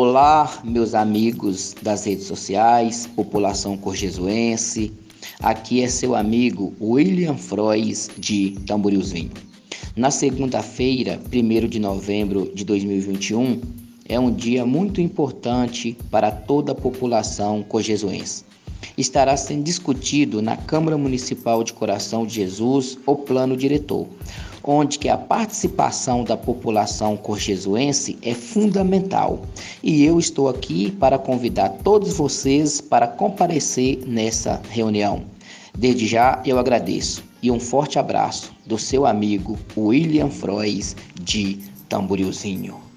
Olá, meus amigos das redes sociais, população corjesuense. Aqui é seu amigo William Frois de Tamborilzinho. Na segunda-feira, 1 de novembro de 2021, é um dia muito importante para toda a população corjesuense. Estará sendo discutido na Câmara Municipal de Coração de Jesus o plano diretor, onde que a participação da população corjesuense é fundamental. E eu estou aqui para convidar todos vocês para comparecer nessa reunião. Desde já eu agradeço e um forte abraço do seu amigo William Frois de Tamborilzinho.